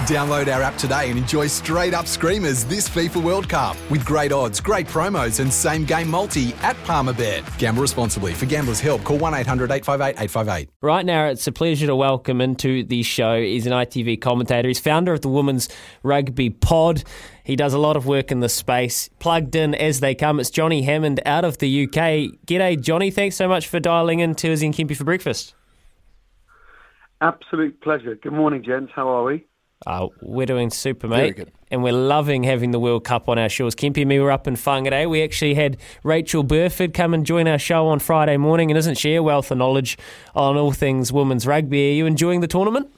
Download our app today and enjoy straight up screamers this FIFA World Cup with great odds, great promos, and same game multi at Palmerbet. Gamble responsibly. For gamblers' help, call 1 800 858 858. Right now, it's a pleasure to welcome into the show. He's an ITV commentator. He's founder of the Women's Rugby Pod. He does a lot of work in the space. Plugged in as they come, it's Johnny Hammond out of the UK. G'day, Johnny. Thanks so much for dialing in to Izzy and Kempy for breakfast. Absolute pleasure. Good morning, gents. How are we? Uh, we're doing super, Very mate. good. And we're loving having the World Cup on our shores. Kempy and me were up in Whangarei. We actually had Rachael Burford come and join our show on Friday morning. And isn't she a wealth of knowledge on all things women's rugby? Are you enjoying the tournament?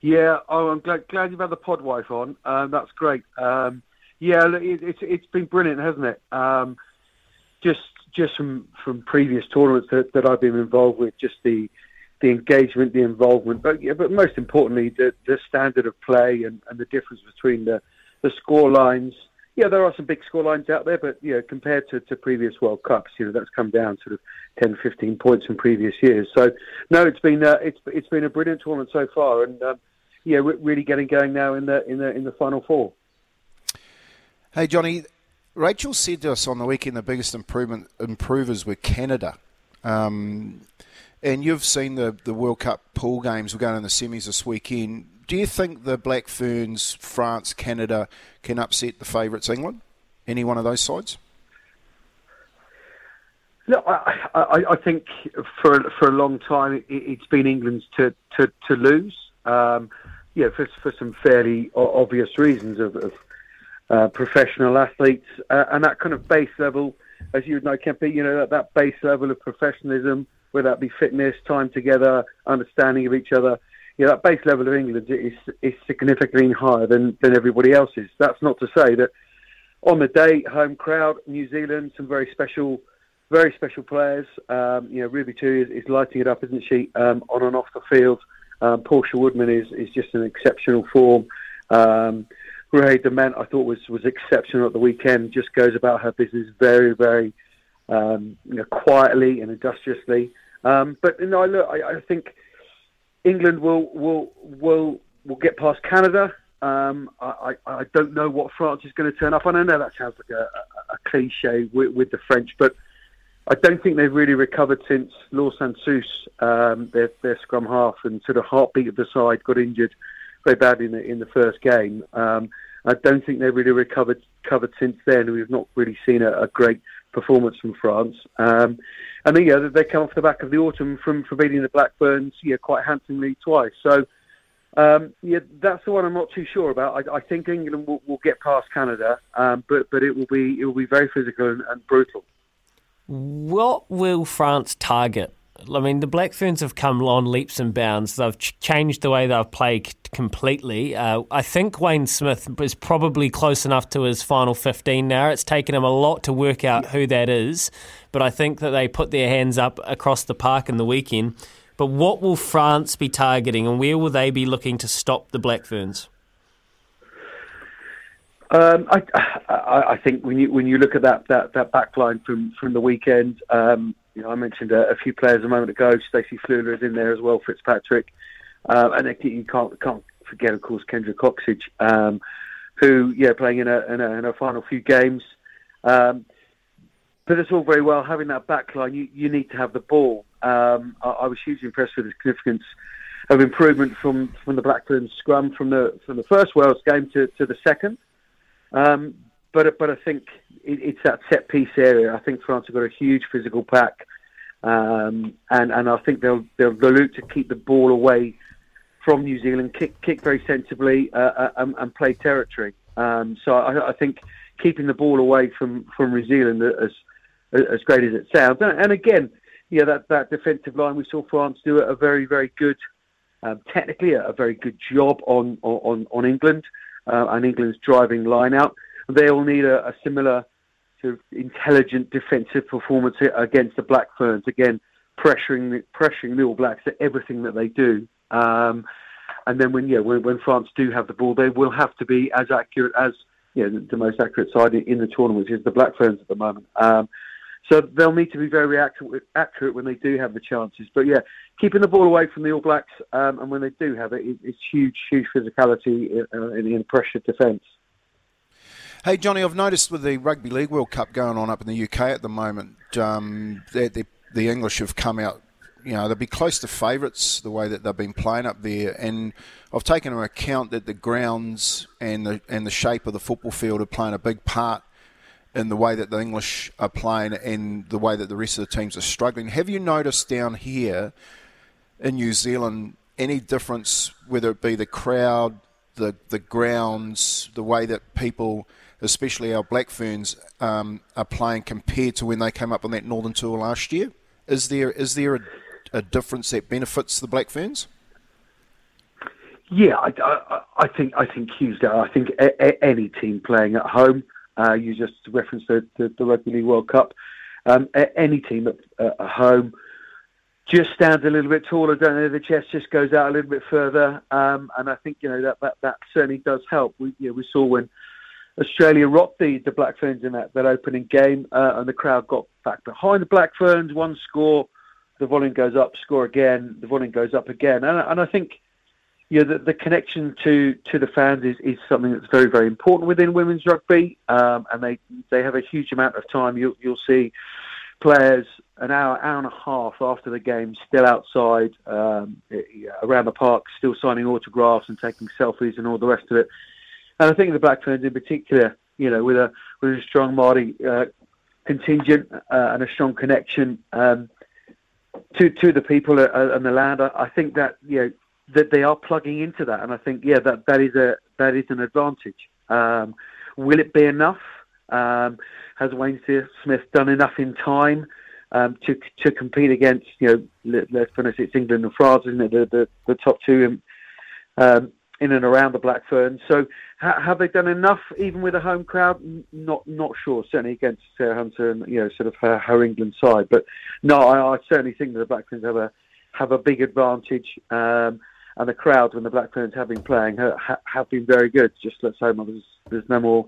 Yeah. Oh, I'm glad, glad you've had the pod wife on. Um, that's great. Um, yeah, it, it's it's been brilliant, hasn't it? Um, just just from from previous tournaments that, that I've been involved with, just the the engagement, the involvement, but yeah, but most importantly, the the standard of play and, and the difference between the the score lines. Yeah, there are some big score lines out there, but you know, compared to, to previous World Cups, you know, that's come down sort of 10, 15 points in previous years. So, no, it's been uh, it's it's been a brilliant tournament so far, and um, yeah, we're really getting going now in the in the in the final four. Hey, Johnny, Rachel said to us on the weekend the biggest improvement improvers were Canada. Um, and you've seen the, the World Cup pool games. We're going in the semis this weekend. Do you think the Black Ferns, France, Canada can upset the favourites England? Any one of those sides? No, I, I, I think for for a long time it, it's been England's to to, to lose. Um, yeah, for for some fairly obvious reasons of, of uh, professional athletes uh, and that kind of base level, as you would know, Kempy, you know that, that base level of professionalism, whether that be fitness, time together, understanding of each other. Yeah, that base level of England is is significantly higher than than everybody else's. That's not to say that on the day, home crowd, New Zealand, some very special, very special players. Um, you know, Ruby Tui is, is lighting it up, isn't she? Um, on and off the field. Um, Portia Woodman is is just an exceptional form. Um, Ruahei Demant, I thought was was exceptional at the weekend. Just goes about her business very, very um, you know, quietly and industriously. Um, but you know, look, I, I think England will will will will get past Canada. Um, I, I don't know what France is going to turn up. And I know that sounds like a, a, a cliche with, with the French, but I don't think they've really recovered since Laure Sansus, um, their their scrum half and sort of heartbeat of the side, got injured very badly in the in the first game. Um, I don't think they've really recovered covered since then. We've not really seen a, a great performance from France. Um, and then, yeah, they come off the back of the autumn from, from beating the Black Ferns, yeah, quite handsomely twice. So, um, yeah, that's the one I'm not too sure about. I, I think England will, will get past Canada, um, but but it will be it will be very physical and, and brutal. What will France target? I mean, the Black Ferns have come on leaps and bounds. They've ch- changed the way they've played completely. Uh, I think Wayne Smith is probably close enough to his final 15 now. It's taken him a lot to work out who that is, but I think that they put their hands up across the park in the weekend. But what will France be targeting and where will they be looking to stop the Black Ferns? Um, I, I, I think when you when you look at that that, that back line from, from the weekend, um, you know, I mentioned a, a, few players a moment ago. Stacey Fluhler is in there as well. Fitzpatrick, uh, and you can't can't forget, of course, Kendra Cocksedge, um, who yeah playing in a, in a, in a final few games. Um, but it's all very well having that backline. You you need to have the ball. Um, I, I, was hugely impressed with the significance of improvement from, from the Black Fern scrum from the from the first Wales game to, to the second. Um, but but I think it, it's that set piece area. I think France have got a huge physical pack, um, and and I think they'll, they'll they'll look to keep the ball away from New Zealand, kick kick very sensibly, uh, uh, and, and, play territory. Um, so I, I, think keeping the ball away from, from New Zealand as as great as it sounds, and, again, yeah, that that defensive line we saw France do a very very good, um, technically a, a, very good job on on on England uh, and England's driving line out. They all need a, a similar sort of intelligent defensive performance against the Black Ferns. Again, pressuring pressuring the All Blacks at everything that they do. Um, and then when yeah, when, when, France do have the ball, they will have to be as accurate as you know, the, the most accurate side in the tournament, which is the Black Ferns at the moment. Um, so they'll need to be very accurate, accurate when they do have the chances. But yeah, keeping the ball away from the All Blacks, um, and when they do have it, it it's huge, huge physicality in, uh, in pressure defence. Hey, Johnny, I've noticed with the Rugby League World Cup going on up in the UK at the moment, um, the English have come out you know, they'll be close to favourites the way that they've been playing up there. And I've taken into account that the grounds and the and the shape of the football field are playing a big part in the way that the English are playing and the way that the rest of the teams are struggling. Have you noticed down here in New Zealand any difference, whether it be the crowd, the the grounds, the way that people, especially our Black Ferns, um, are playing compared to when they came up on that Northern Tour last year? Is there is there a, a difference that benefits the Black Ferns? Yeah, I, I, I think I think Hughesdale. I think a, a, any team playing at home uh, you just referenced the, the, the, Rugby League World Cup. Um, any team at, at, home just stands a little bit taller, don't they? The chest just goes out a little bit further, um, and I think you know that, that, that certainly does help. We you know, we saw when Australia rocked the, the Black Ferns in that, that opening game, uh, and the crowd got back behind the Black Ferns. One score, the volume goes up. Score again, the volume goes up again, and, and I think you know, the, the connection to, to the fans is, is something that's very, very important within women's rugby. Um, and they, they have a huge amount of time. You'll, you'll see players an hour, hour and a half after the game still outside um, around the park, still signing autographs and taking selfies and all the rest of it. And I think the Black Ferns in particular, you know, with a with a strong Māori uh, contingent uh, and a strong connection um, to to the people and the land, I, I think that you know that they are plugging into that, and I think yeah, that that is a that is an advantage. Um, will it be enough? Um, has Wayne Smith done enough in time um, to to compete against you know let, us finish it's England and France, isn't it? The the, the top two um, in and around the Black Ferns. So ha- have they done enough even with a home crowd? Not not sure. Certainly against Sarah Hunter and you know sort of her, her England side, but no, I, I certainly think that the Black Ferns have a have a big advantage. Um, and the crowd when the Black Ferns have been playing have, have been very good. Just let's hope there's, there's no more,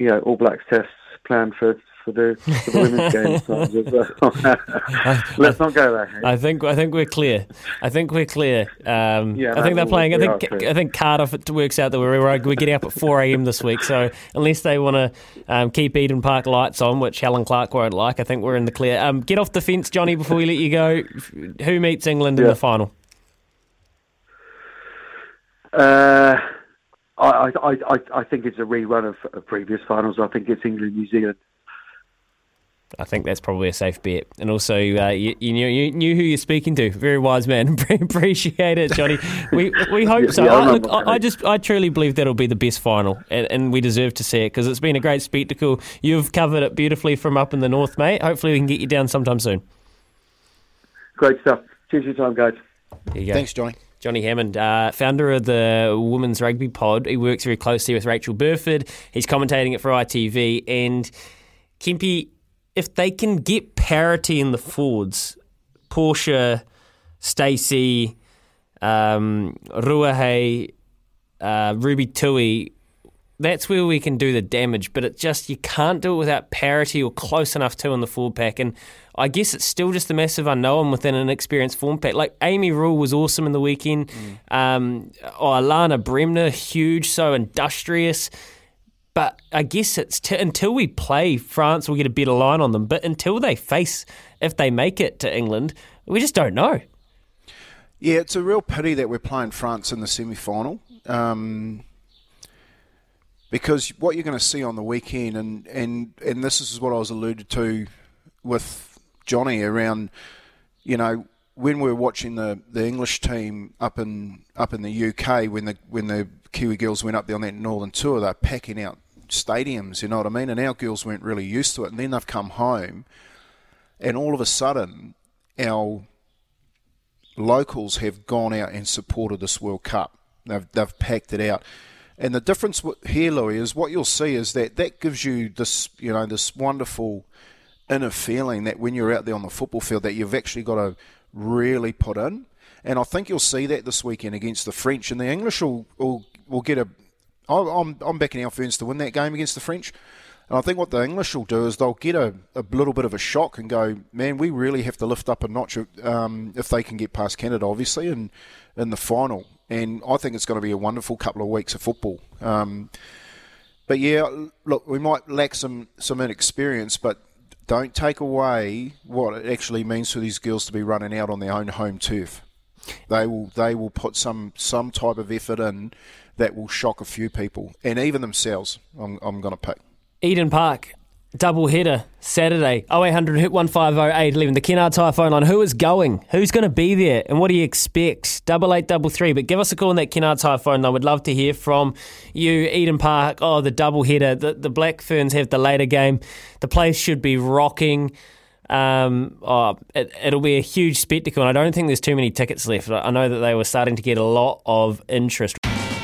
you know, All Blacks tests planned for for the, for the women's games. let's not go there. I think I think we're clear. I think we're clear. Um, yeah, I think they're playing. I think I think Cardiff it works out that we're we're getting up at four a.m. this week. So unless they want to um, keep Eden Park lights on, which Helen Clark won't like, I think we're in the clear. Um, get off the fence, Johnny, before we let you go. Who meets England yeah. in the final? Uh, I, I, I, I think it's a rerun of, of previous finals. I think it's England New Zealand. I think that's probably a safe bet. And also, uh, you, you, knew, you knew who you're speaking to. Very wise man. Appreciate it, Johnny. We we hope so. Yeah, I, look, I, I, just I truly believe that'll be the best final, and, and we deserve to see it because it's been a great spectacle. You've covered it beautifully from up in the north, mate. Hopefully, we can get you down sometime soon. Great stuff. Cheers for your time, guys. Thanks, Johnny. Johnny Hammond, uh, founder of the Women's Rugby Pod. He works very closely with Rachael Burford. He's commentating it for ITV. And Kempy, if they can get parity in the forwards, Portia, Stacey, um, Ruahei, uh, Ruby Tui, That's where we can do the damage, but it just you can't do it without parity or close enough to in the forward pack. And I guess it's still just a massive unknown within an experienced form pack. Like Amy Rule was awesome in the weekend. Mm. Um, oh, Alana Bremner, huge, so industrious. But I guess it's t- until we play France, we'll get a better line on them. But until they face, if they make it to England, we just don't know. Yeah, it's a real pity that we're playing France in the semi final. Um, because what you're going to see on the weekend, and, and, and this is what I was alluded to with Johnny around, you know, when we were watching the, the English team up in up in the UK when the when the Kiwi girls went up there on that Northern tour, they're packing out stadiums, you know what I mean? And our girls weren't really used to it. And then they've come home, and all of a sudden, our locals have gone out and supported this World Cup. They've, they've packed it out. And the difference here, Louis, is what you'll see is that that gives you this, you know, this wonderful inner feeling that when you're out there on the football field, that you've actually got to really put in. And I think you'll see that this weekend against the French, and the English will will, will get a. I'm I'm backing our Ferns to win that game against the French. And I think what the English will do is they'll get a, a little bit of a shock and go, man, we really have to lift up a notch um, if they can get past Canada, obviously, and in the final. And I think it's going to be a wonderful couple of weeks of football. Um, but yeah, look, we might lack some some inexperience, but don't take away what it actually means for these girls to be running out on their own home turf. They will they will put some some type of effort in that will shock a few people and even themselves. I'm I'm going to pick. Eden Park, double header Saturday, 0800 hit 150811. The Kennard Tyre phone line. Who is going? Who's going to be there? And what do you expect? Double eight, double three. But give us a call on that Kennard Tyre phone. I would love to hear from you, Eden Park. Oh, the double header. The, the Black Ferns have the later game. The place should be rocking. Um, oh, it, will be a huge spectacle. And I don't think there's too many tickets left. I know that they were starting to get a lot of interest.